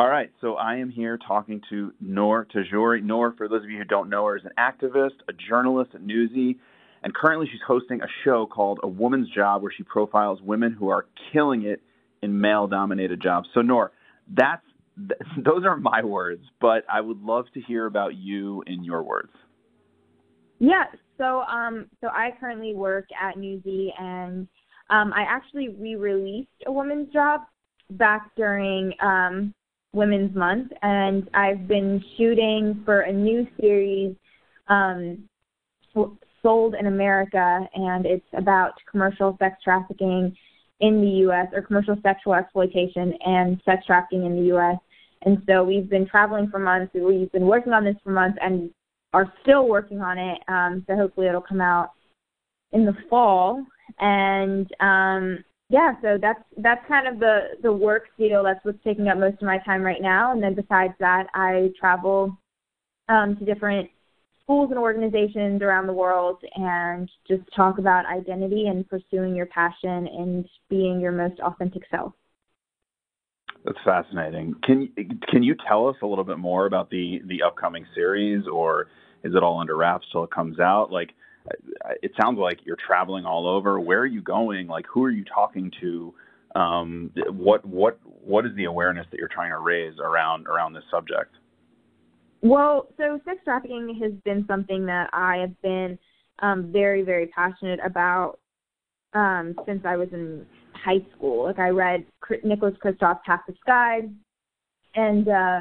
All right, so I am here talking to Noor Tagouri. Noor, for those of you who don't know her, is an activist, a journalist at Newsy, and currently she's hosting a show called A Woman's Job where she profiles women who are killing it in male-dominated jobs. So Noor, that's those are my words, but I would love to hear about you in your words. Yeah, so um, so I currently work at Newsy, and um, I actually re-released a woman's job back during um, Women's Month, and I've been shooting for a new series, um, Sold in America, and it's about commercial sex trafficking in the U.S. or commercial sexual exploitation and sex trafficking in the U.S. And so we've been traveling for months. We've been working on this for months and are still working on it. Um, so hopefully it'll come out in the fall. And um, yeah, so that's that's kind of the the work deal. That's what's taking up most of my time right now. And then besides that, I travel um, to different schools and organizations around the world and just talk about identity and pursuing your passion and being your most authentic self. That's fascinating. Can can you tell us a little bit more about the the upcoming series, or is it all under wraps till it comes out? Like it sounds like you're traveling all over. Where are you going? Like, who are you talking to? Um, what what what is the awareness that you're trying to raise around around this subject? Well, so sex trafficking has been something that I have been um, very very passionate about um, since I was in high school. Like I read Nicholas Kristof's Half the Sky, and uh,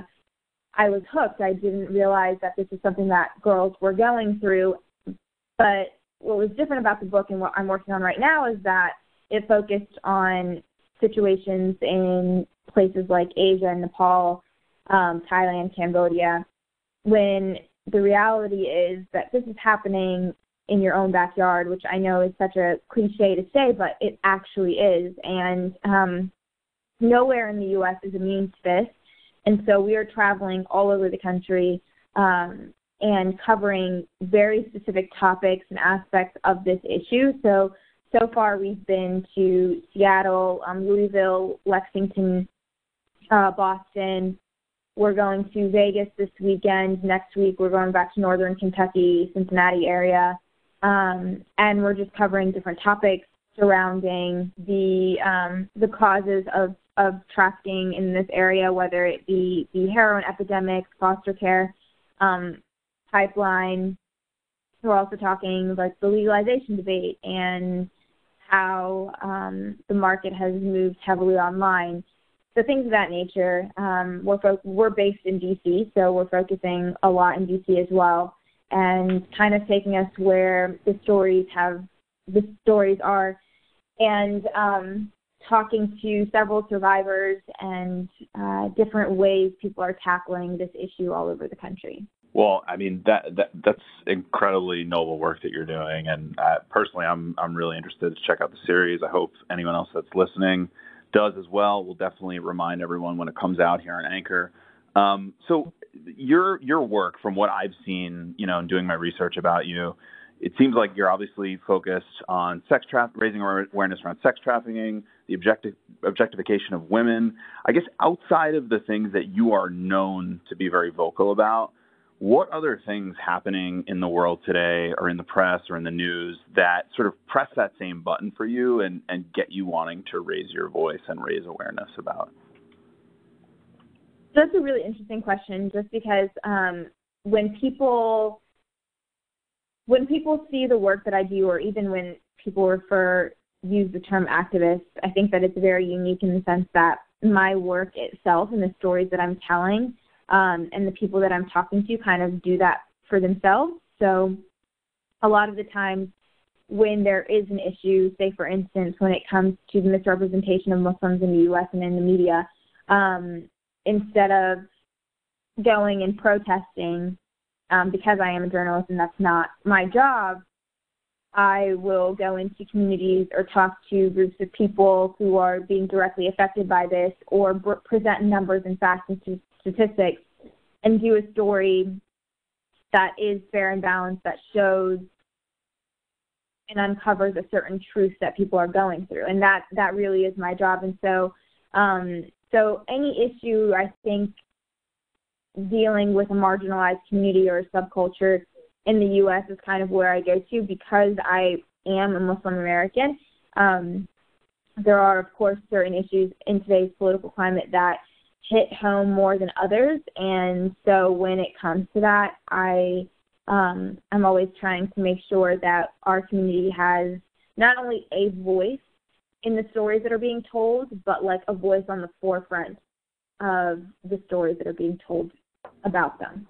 I was hooked. I didn't realize that this is something that girls were going through, but what was different about the book and what I'm working on right now is that it focused on situations in places like Asia and Nepal, um, Thailand, Cambodia, when the reality is that this is happening in your own backyard, which I know is such a cliche to say, but it actually is. And um, nowhere in the U.S. is immune to this. And so we are traveling all over the country um, and covering very specific topics and aspects of this issue. So so far we've been to Seattle, um, Louisville, Lexington, uh, Boston. We're going to Vegas this weekend. Next week we're going back to Northern Kentucky, Cincinnati area, um, and we're just covering different topics surrounding the um, the causes of of trafficking in this area, whether it be the heroin epidemic, foster care, um, pipeline. We're also talking like the legalization debate and how um, the market has moved heavily online. So things of that nature. Um, we're fo- we're based in DC, so we're focusing a lot in DC as well, and kind of taking us where the stories have the stories are, and um, talking to several survivors and uh, different ways people are tackling this issue all over the country. Well, I mean that, that that's incredibly noble work that you're doing, and uh, personally, I'm I'm really interested to check out the series. I hope anyone else that's listening does as well. We'll definitely remind everyone when it comes out here on Anchor. Um, so your your work, from what I've seen, you know, in doing my research about you, it seems like you're obviously focused on sex trafficking, raising awareness around sex trafficking, the objective, objectification of women. I guess outside of the things that you are known to be very vocal about, what other things happening in the world today or in the press or in the news that sort of press that same button for you and, and get you wanting to raise your voice and raise awareness about? That's a really interesting question just because um, when people when people see the work that I do, or even when people refer use the term activist, I think that it's very unique in the sense that my work itself and the stories that I'm telling um, and the people that I'm talking to kind of do that for themselves. So a lot of the times when there is an issue, say for instance, when it comes to the misrepresentation of Muslims in the U.S. and in the media, um, instead of going and protesting um, because I am a journalist and that's not my job, I will go into communities or talk to groups of people who are being directly affected by this or present numbers and facts and statistics and do a story that is fair and balanced that shows and uncovers a certain truth that people are going through and that that really is my job and so um So any issue I think dealing with a marginalized community or a subculture in the U.S. is kind of where I go to because I am a Muslim American. Um, there are, of course, certain issues in today's political climate that hit home more than others, and so when it comes to that, I um, I'm always trying to make sure that our community has not only a voice in the stories that are being told, but like a voice on the forefront of the stories that are being told about them.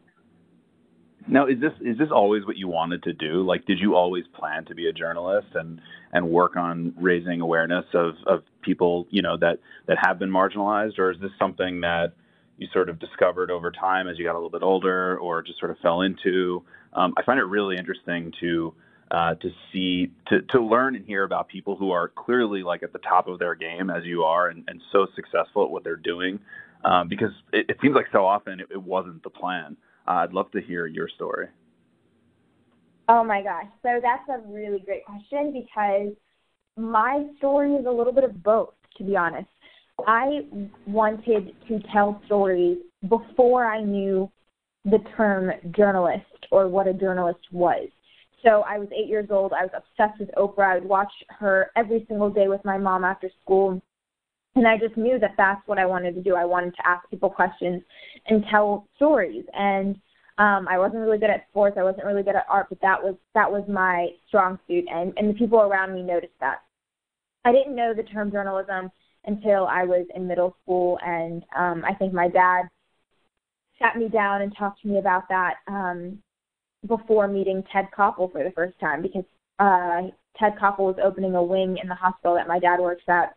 Now, is this is this always what you wanted to do? Like, did you always plan to be a journalist and and work on raising awareness of of people you know that that have been marginalized, or is this something that you sort of discovered over time as you got a little bit older, or just sort of fell into? Um, I find it really interesting to uh, to see to to learn and hear about people who are clearly like at the top of their game as you are, and, and so successful at what they're doing, um, because it, it seems like so often it, it wasn't the plan. I'd love to hear your story. Oh my gosh. So that's a really great question because my story is a little bit of both, to be honest. I wanted to tell stories before I knew the term journalist or what a journalist was. So I was eight years old. I was obsessed with Oprah. I would watch her every single day with my mom after school. And I just knew that that's what I wanted to do. I wanted to ask people questions and tell stories. And um, I wasn't really good at sports. I wasn't really good at art, but that was that was my strong suit, and and the people around me noticed that. I didn't know the term journalism until I was in middle school, and um, I think my dad sat me down and talked to me about that um, before meeting Ted Koppel for the first time because uh, Ted Koppel was opening a wing in the hospital that my dad works at,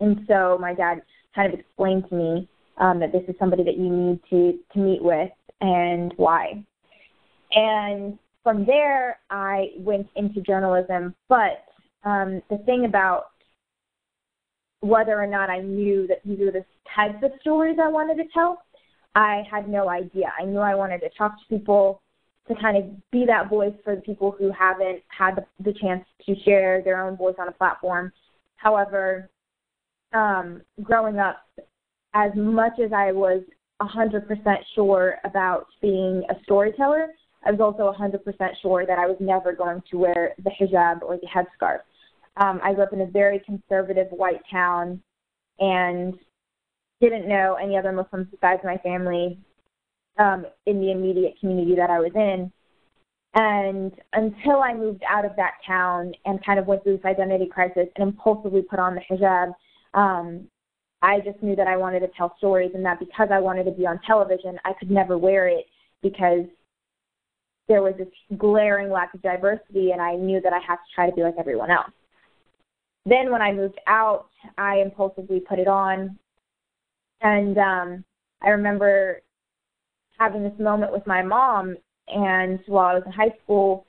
and so my dad kind of explained to me um, that this is somebody that you need to to meet with and why. And from there, I went into journalism. But um, the thing about whether or not I knew that these were the types of stories I wanted to tell, I had no idea. I knew I wanted to talk to people to kind of be that voice for the people who haven't had the, the chance to share their own voice on a platform. However, um, growing up, as much as I was 100% sure about being a storyteller, I was also 100% sure that I was never going to wear the hijab or the headscarf. Um, I grew up in a very conservative white town and didn't know any other Muslims besides my family um, in the immediate community that I was in. And until I moved out of that town and kind of went through this identity crisis and impulsively put on the hijab, um, I just knew that I wanted to tell stories and that because I wanted to be on television, I could never wear it because there was this glaring lack of diversity and I knew that I had to try to be like everyone else. Then when I moved out, I impulsively put it on. And um I remember having this moment with my mom and while I was in high school,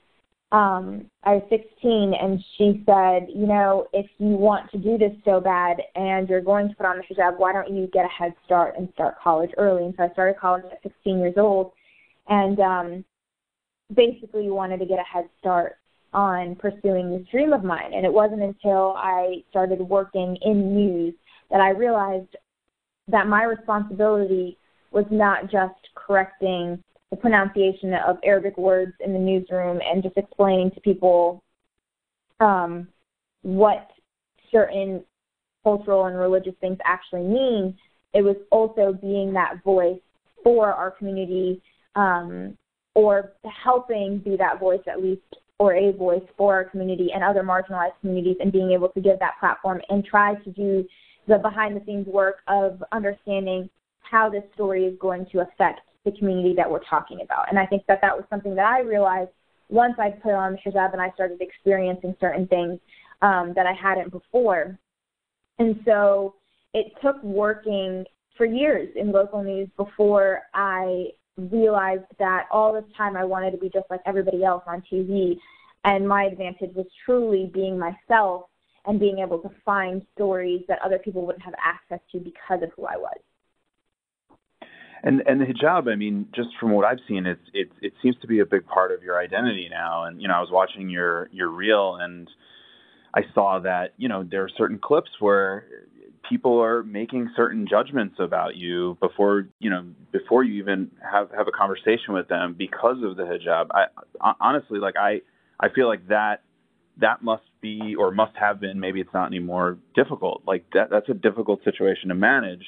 um, I was 16, and she said, you know, if you want to do this so bad and you're going to put on the hijab, why don't you get a head start and start college early? And so I started college at 16 years old, and um, basically wanted to get a head start on pursuing this dream of mine. And it wasn't until I started working in news that I realized that my responsibility was not just correcting the pronunciation of Arabic words in the newsroom and just explaining to people um, what certain cultural and religious things actually mean. It was also being that voice for our community um, or helping be that voice at least or a voice for our community and other marginalized communities and being able to give that platform and try to do the behind the scenes work of understanding how this story is going to affect the community that we're talking about. And I think that that was something that I realized once I put on hijab and I started experiencing certain things um, that I hadn't before. And so it took working for years in local news before I realized that all this time I wanted to be just like everybody else on TV. And my advantage was truly being myself and being able to find stories that other people wouldn't have access to because of who I was. And and the hijab, I mean, just from what I've seen, it's it it seems to be a big part of your identity now. And you know, I was watching your your reel, and I saw that you know there are certain clips where people are making certain judgments about you before you know before you even have have a conversation with them because of the hijab. I honestly like I I feel like that that must be or must have been maybe it's not anymore difficult. Like that that's a difficult situation to manage.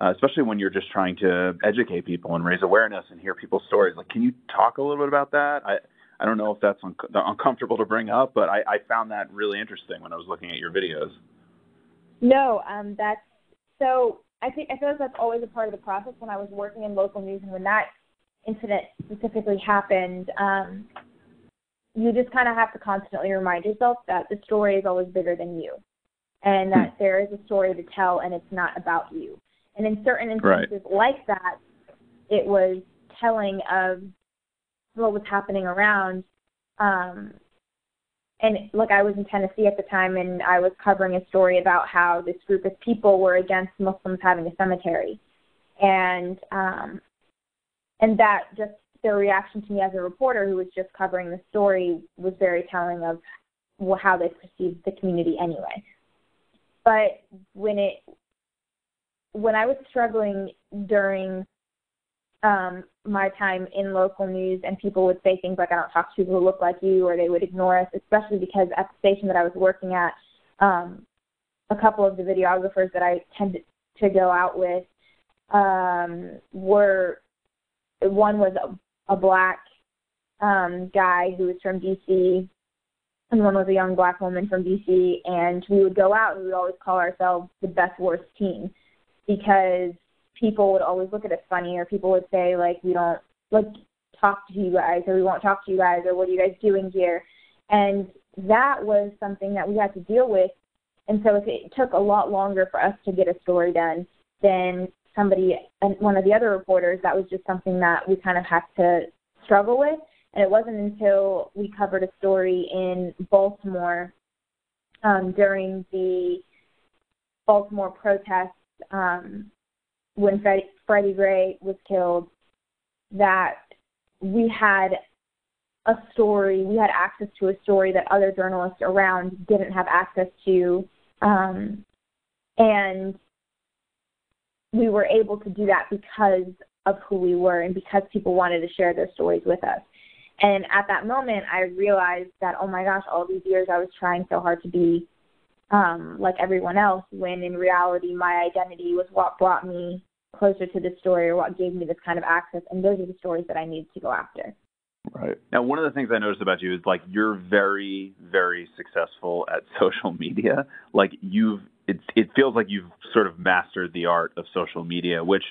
Uh, especially when you're just trying to educate people and raise awareness and hear people's stories. Like, can you talk a little bit about that? I, I don't know if that's un- uncomfortable to bring up, but I, I found that really interesting when I was looking at your videos. No, um, that's so. I think I feel like that's always a part of the process. When I was working in local news, and when that incident specifically happened, um, you just kind of have to constantly remind yourself that the story is always bigger than you, and that hmm. there is a story to tell, and it's not about you. And in certain instances right. like that, it was telling of what was happening around. Um, and look, I was in Tennessee at the time, and I was covering a story about how this group of people were against Muslims having a cemetery, and um, and that just their reaction to me as a reporter who was just covering the story was very telling of how they perceived the community anyway. But when it when I was struggling during um, my time in local news, and people would say things like, "I don't talk to people who look like you," or they would ignore us, especially because at the station that I was working at, um, a couple of the videographers that I tended to go out with um, were one was a, a black um, guy who was from DC, and one was a young black woman from DC, and we would go out and we would always call ourselves the best worst team because people would always look at us funny or people would say like we don't like talk to you guys or we won't talk to you guys or what are you guys doing here? And that was something that we had to deal with. And so if it took a lot longer for us to get a story done than somebody and one of the other reporters that was just something that we kind of had to struggle with. And it wasn't until we covered a story in baltimore um, during the baltimore protests um, when Freddie, Freddie Gray was killed that we had a story, we had access to a story that other journalists around didn't have access to. Um, and we were able to do that because of who we were and because people wanted to share their stories with us. And at that moment, I realized that, oh my gosh, all these years I was trying so hard to be um, like everyone else, when in reality, my identity was what brought me closer to the story or what gave me this kind of access and those are the stories that I need to go after. Right. Now one of the things I noticed about you is like you're very, very successful at social media. Like you've it it feels like you've sort of mastered the art of social media, which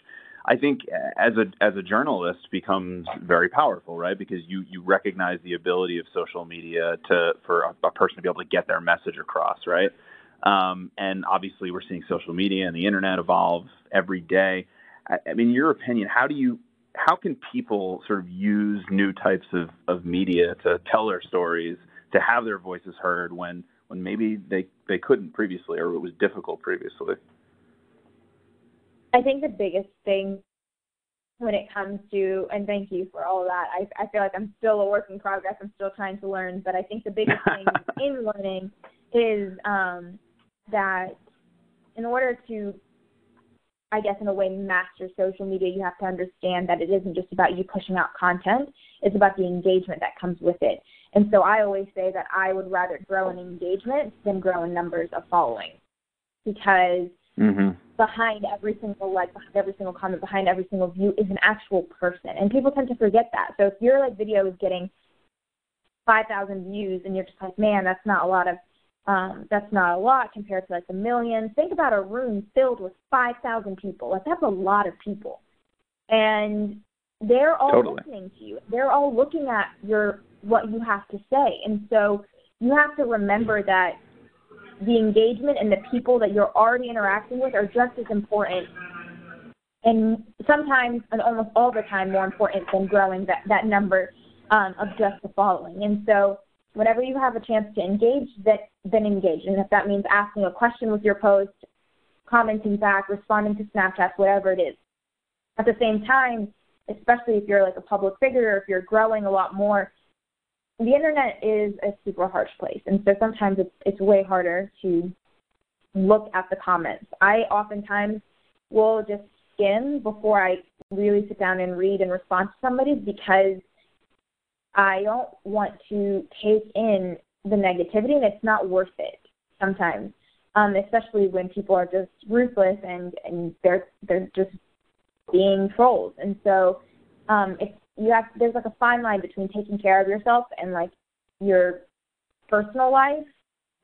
I think as a as a journalist becomes very powerful, right? Because you you recognize the ability of social media to for a, a person to be able to get their message across, right? Um, and obviously, we're seeing social media and the internet evolve every day. I, I mean, your opinion, how do you how can people sort of use new types of, of media to tell their stories, to have their voices heard when when maybe they, they couldn't previously or it was difficult previously? I think the biggest thing when it comes to and thank you for all of that. I I feel like I'm still a work in progress. I'm still trying to learn, but I think the biggest thing in learning is um that in order to I guess in a way master social media, you have to understand that it isn't just about you pushing out content, it's about the engagement that comes with it. And so I always say that I would rather grow in engagement than grow in numbers of following. Because mm-hmm. behind every single like, behind every single comment, behind every single view is an actual person. And people tend to forget that. So if your like video is getting five thousand views and you're just like, Man, that's not a lot of um, that's not a lot compared to like a million. Think about a room filled with 5,000 people. Like that's a lot of people, and they're all totally. listening to you. They're all looking at your what you have to say, and so you have to remember that the engagement and the people that you're already interacting with are just as important, and sometimes and almost all the time more important than growing that that number um, of just the following. And so whenever you have a chance to engage, that, then engage. And if that means asking a question with your post, commenting back, responding to Snapchat, whatever it is. At the same time, especially if you're like a public figure or if you're growing a lot more, the internet is a super harsh place. And so sometimes it's it's way harder to look at the comments. I oftentimes will just skim before I really sit down and read and respond to somebody because I don't want to take in the negativity and it's not worth it sometimes. Um, especially when people are just ruthless and, and they're they're just being trolls. And so um it's you have there's like a fine line between taking care of yourself and like your personal life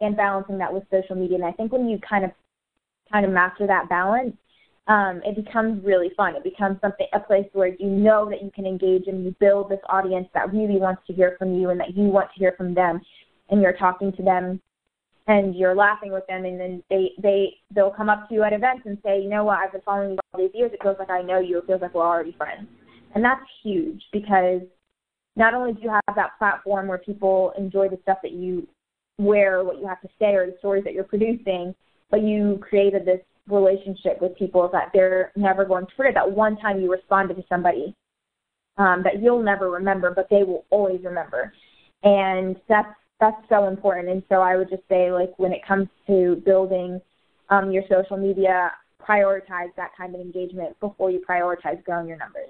and balancing that with social media. And I think when you kind of kind of master that balance, um, it becomes really fun. It becomes something a place where you know that you can engage and you build this audience that really wants to hear from you and that you want to hear from them and you're talking to them and you're laughing with them and then they they they'll come up to you at events and say, you know what, I've been following you all these years, it feels like I know you, it feels like we're already friends. And that's huge because not only do you have that platform where people enjoy the stuff that you wear, what you have to say, or the stories that you're producing, but you created this relationship with people that they're never going to forget. That one time you responded to somebody um, that you'll never remember, but they will always remember, and that's that's so important. And so I would just say, like when it comes to building um, your social media, prioritize that kind of engagement before you prioritize growing your numbers.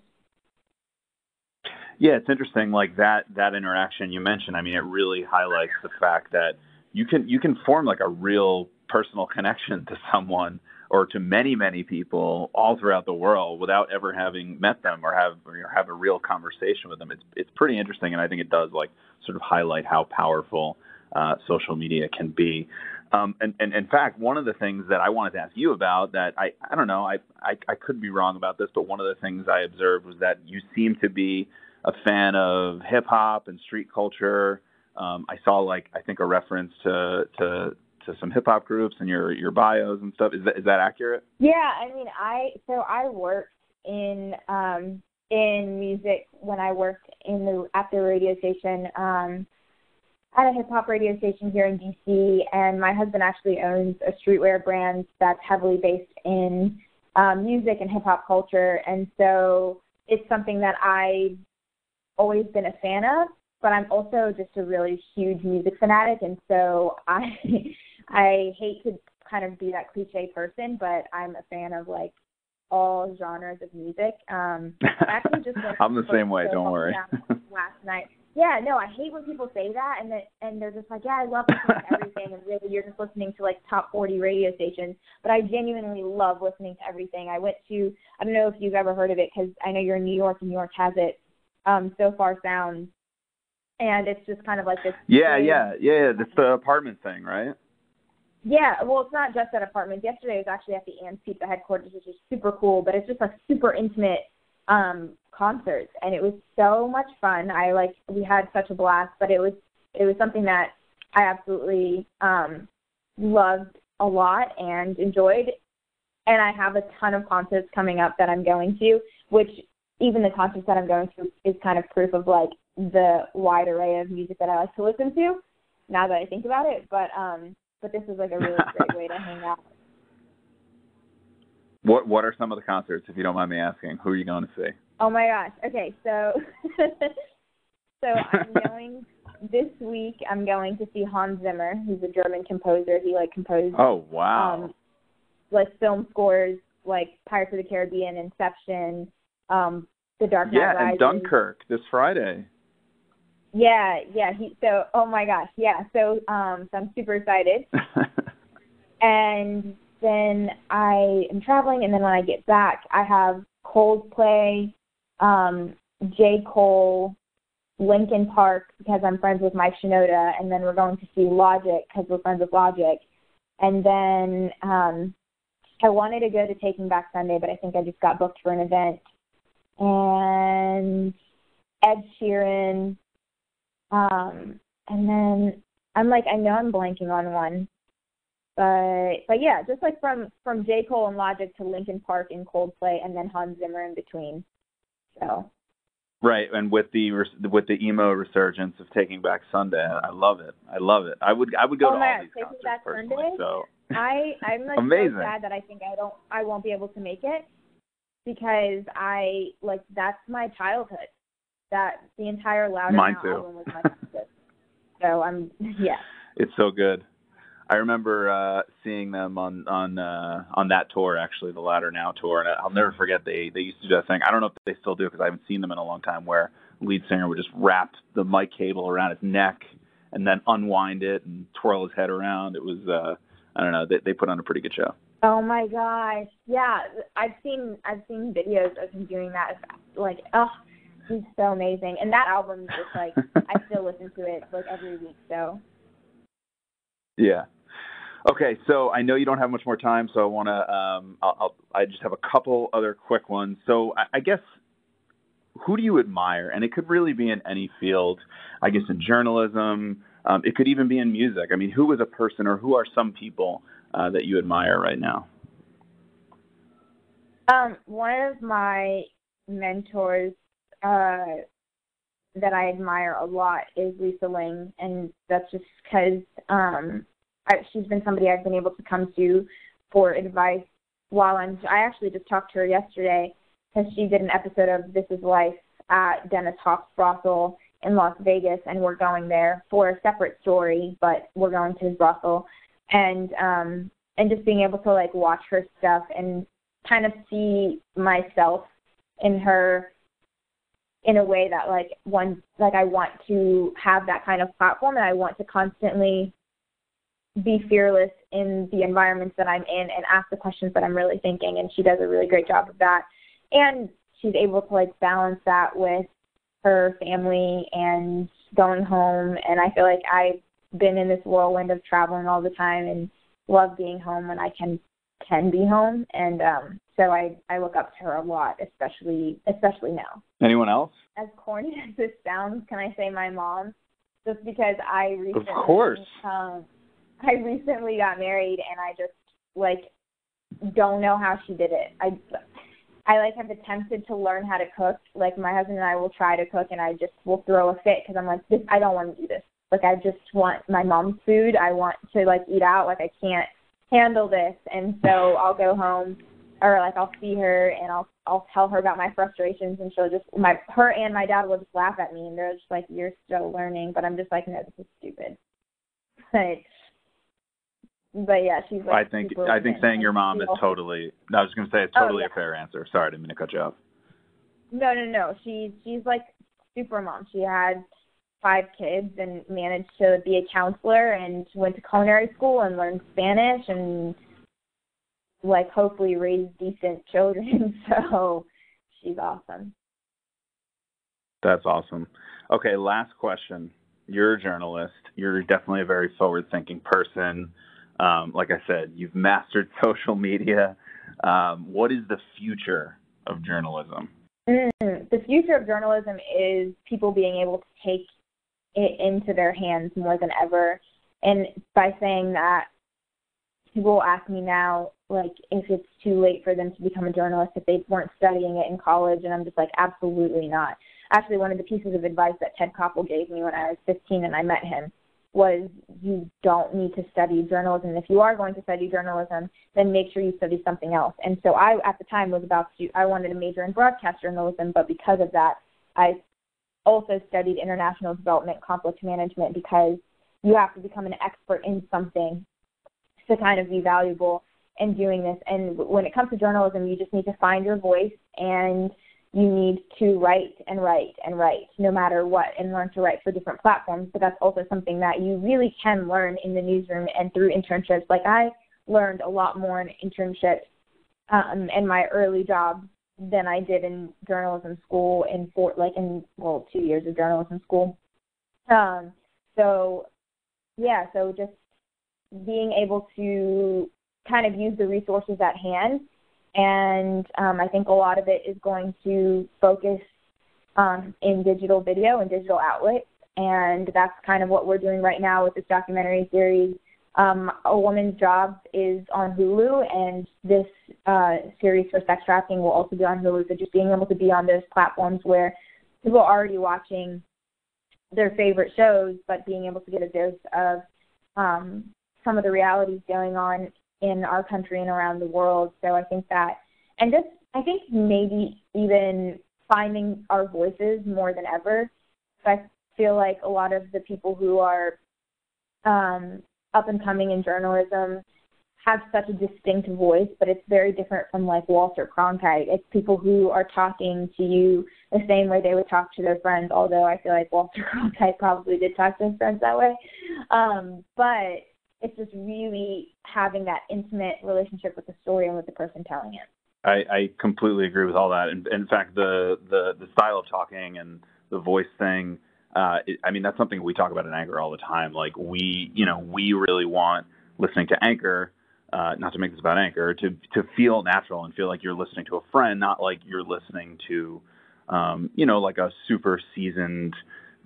Yeah, it's interesting. Like that that interaction you mentioned. I mean, it really highlights the fact that you can you can form like a real personal connection to someone or to many many people all throughout the world without ever having met them or have or have a real conversation with them. It's it's pretty interesting, and I think it does like sort of highlight how powerful uh, social media can be. Um, and, and in fact, one of the things that I wanted to ask you about that I, I don't know, I, I, I could be wrong about this, but one of the things I observed was that you seem to be a fan of hip hop and street culture. Um, I saw like I think a reference to to to some hip hop groups and your your bios and stuff. Is that is that accurate? Yeah, I mean, I so I worked in um in music when I worked in the at the radio station um at a hip hop radio station here in DC and my husband actually owns a streetwear brand that's heavily based in um music and hip hop culture and so it's something that I always been a fan of, but I'm also just a really huge music fanatic, and so I I hate to kind of be that cliche person, but I'm a fan of like all genres of music. Um, actually just I'm the same way. Don't worry. last night. Yeah, no, I hate when people say that and that and they're just like, yeah, I love listening to everything, and really you're just listening to like top 40 radio stations. But I genuinely love listening to everything. I went to I don't know if you've ever heard of it because I know you're in New York and New York has it um, Sofar Sounds, and it's just kind of like this. Yeah, yeah, yeah, yeah. It's the apartment thing, right? Yeah, well, it's not just at apartments. Yesterday was actually at the An's Pizza headquarters, which is super cool, but it's just like super intimate um concerts, and it was so much fun. I like we had such a blast, but it was it was something that I absolutely um loved a lot and enjoyed. And I have a ton of concerts coming up that I'm going to, which even the concerts that I'm going to is kind of proof of like the wide array of music that I like to listen to. Now that I think about it, but um, but this is like a really great way to hang out. What What are some of the concerts, if you don't mind me asking? Who are you going to see? Oh my gosh. Okay, so so I'm going this week. I'm going to see Hans Zimmer, who's a German composer. He like composed. Oh wow. Um, like film scores, like Pirates of the Caribbean, Inception, um, The Dark Knight yeah, Rises. and Dunkirk this Friday. Yeah, yeah. He so oh my gosh, yeah. So um, so I'm super excited. and then I am traveling, and then when I get back, I have Coldplay, um, J Cole, Linkin Park because I'm friends with Mike Shinoda, and then we're going to see Logic because we're friends with Logic, and then um, I wanted to go to Taking Back Sunday, but I think I just got booked for an event and Ed Sheeran. Um, and then I'm like, I know I'm blanking on one, but but yeah, just like from from J Cole and Logic to Linkin Park and Coldplay, and then Hans Zimmer in between. So. Right, and with the with the emo resurgence of Taking Back Sunday, I love it. I love it. I would I would go oh to all these Taking concerts Back personally. Sunday? So I I'm like Amazing. so sad that I think I don't I won't be able to make it because I like that's my childhood. That the entire Louder Mine Now too. album was my favorite. so I'm yeah. It's so good. I remember uh, seeing them on on uh, on that tour, actually, the Louder Now tour, and I'll never forget they they used to do that thing. I don't know if they still do because I haven't seen them in a long time, where lead singer would just wrap the mic cable around his neck and then unwind it and twirl his head around. It was uh, I don't know. They they put on a pretty good show. Oh my gosh, yeah, I've seen I've seen videos of him doing that. Like, oh, he's so amazing, and that album is just like I still listen to it like every week. So. Yeah. Okay, so I know you don't have much more time, so I want to. Um, I'll, I'll, I just have a couple other quick ones. So I, I guess who do you admire? And it could really be in any field. I guess in journalism. Um, it could even be in music. I mean, who is a person, or who are some people uh, that you admire right now? Um, one of my mentors uh, that I admire a lot is Lisa Ling, and that's just because um, I, she's been somebody I've been able to come to for advice while I'm. I actually just talked to her yesterday because she did an episode of This Is Life at Dennis Hof's brothel in Las Vegas, and we're going there for a separate story, but we're going to his brothel, and um, and just being able to like watch her stuff and kind of see myself in her in a way that like one like I want to have that kind of platform and I want to constantly be fearless in the environments that I'm in and ask the questions that I'm really thinking and she does a really great job of that. And she's able to like balance that with her family and going home and I feel like I've been in this whirlwind of traveling all the time and love being home when I can can be home and um so I I look up to her a lot especially especially now. Anyone else? As corny as this sounds, can I say my mom? Just because I recently Of course. Um I recently got married and I just like don't know how she did it. I I like have attempted to learn how to cook. Like my husband and I will try to cook, and I just will throw a fit because I'm like, this. I don't want to do this. Like I just want my mom's food. I want to like eat out. Like I can't handle this, and so I'll go home or like I'll see her and I'll I'll tell her about my frustrations, and she'll just my her and my dad will just laugh at me, and they're just like, you're still learning, but I'm just like, no, this is stupid. But but yeah, she's like. I think I think saying your mom is totally. I was going to say it's totally oh, yeah. a fair answer. Sorry, I didn't mean to cut you off. No, no, no. She's she's like super mom. She had five kids and managed to be a counselor and went to culinary school and learned Spanish and like hopefully raise decent children. So she's awesome. That's awesome. Okay, last question. You're a journalist. You're definitely a very forward thinking person. Um, like I said, you've mastered social media. Um, what is the future of journalism? Mm, the future of journalism is people being able to take it into their hands more than ever. And by saying that, people ask me now, like, if it's too late for them to become a journalist if they weren't studying it in college, and I'm just like, absolutely not. Actually, one of the pieces of advice that Ted Koppel gave me when I was 15 and I met him was you don't need to study journalism. If you are going to study journalism, then make sure you study something else. And so I, at the time, was about to, I wanted to major in broadcast journalism, but because of that, I also studied international development conflict management because you have to become an expert in something to kind of be valuable in doing this. And when it comes to journalism, you just need to find your voice and you need to write and write and write no matter what and learn to write for different platforms. But that's also something that you really can learn in the newsroom and through internships. Like I learned a lot more in internships um, in my early job than I did in journalism school in four like in well two years of journalism school. Um, so yeah, so just being able to kind of use the resources at hand and um, I think a lot of it is going to focus um, in digital video and digital outlets, and that's kind of what we're doing right now with this documentary series. Um, a Woman's Job is on Hulu, and this uh, series for sex trafficking will also be on Hulu. So just being able to be on those platforms where people are already watching their favorite shows, but being able to get a dose of um, some of the realities going on in our country and around the world. So I think that, and just I think maybe even finding our voices more than ever. So I feel like a lot of the people who are um, up and coming in journalism have such a distinct voice, but it's very different from like Walter Cronkite. It's people who are talking to you the same way they would talk to their friends, although I feel like Walter Cronkite probably did talk to his friends that way. Um, but it's just really having that intimate relationship with the story and with the person telling it. I, I completely agree with all that. In, in fact, the, the the style of talking and the voice thing. Uh, it, I mean, that's something we talk about in Anchor all the time. Like we, you know, we really want listening to Anchor uh, not to make this about Anchor, to to feel natural and feel like you're listening to a friend, not like you're listening to, um, you know, like a super seasoned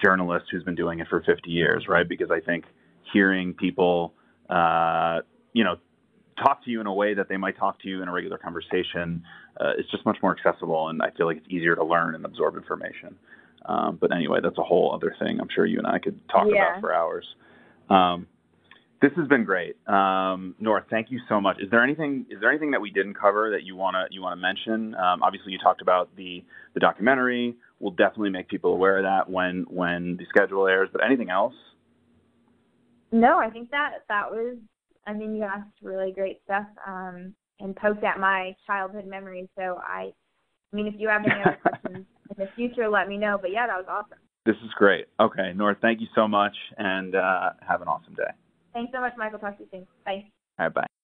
journalist who's been doing it for 50 years, right? Because I think hearing people, uh, you know, talk to you in a way that they might talk to you in a regular conversation uh, is just much more accessible, and I feel like it's easier to learn and absorb information. Um, but anyway, that's a whole other thing. I'm sure you and I could talk yeah. about for hours. Um, this has been great, um, Noor. Thank you so much. Is there anything is there anything that we didn't cover that you wanna you wanna mention? Um, obviously, you talked about the the documentary. We'll definitely make people aware of that when when the schedule airs. But anything else? No, I think that that was. I mean, you asked really great stuff um, and poked at my childhood memories. So I, I mean, if you have any other questions in the future, let me know. But yeah, that was awesome. This is great. Okay, Noor, thank you so much, and uh, have an awesome day. Thanks so much, Michael. Talk to you soon. Bye. All right, bye.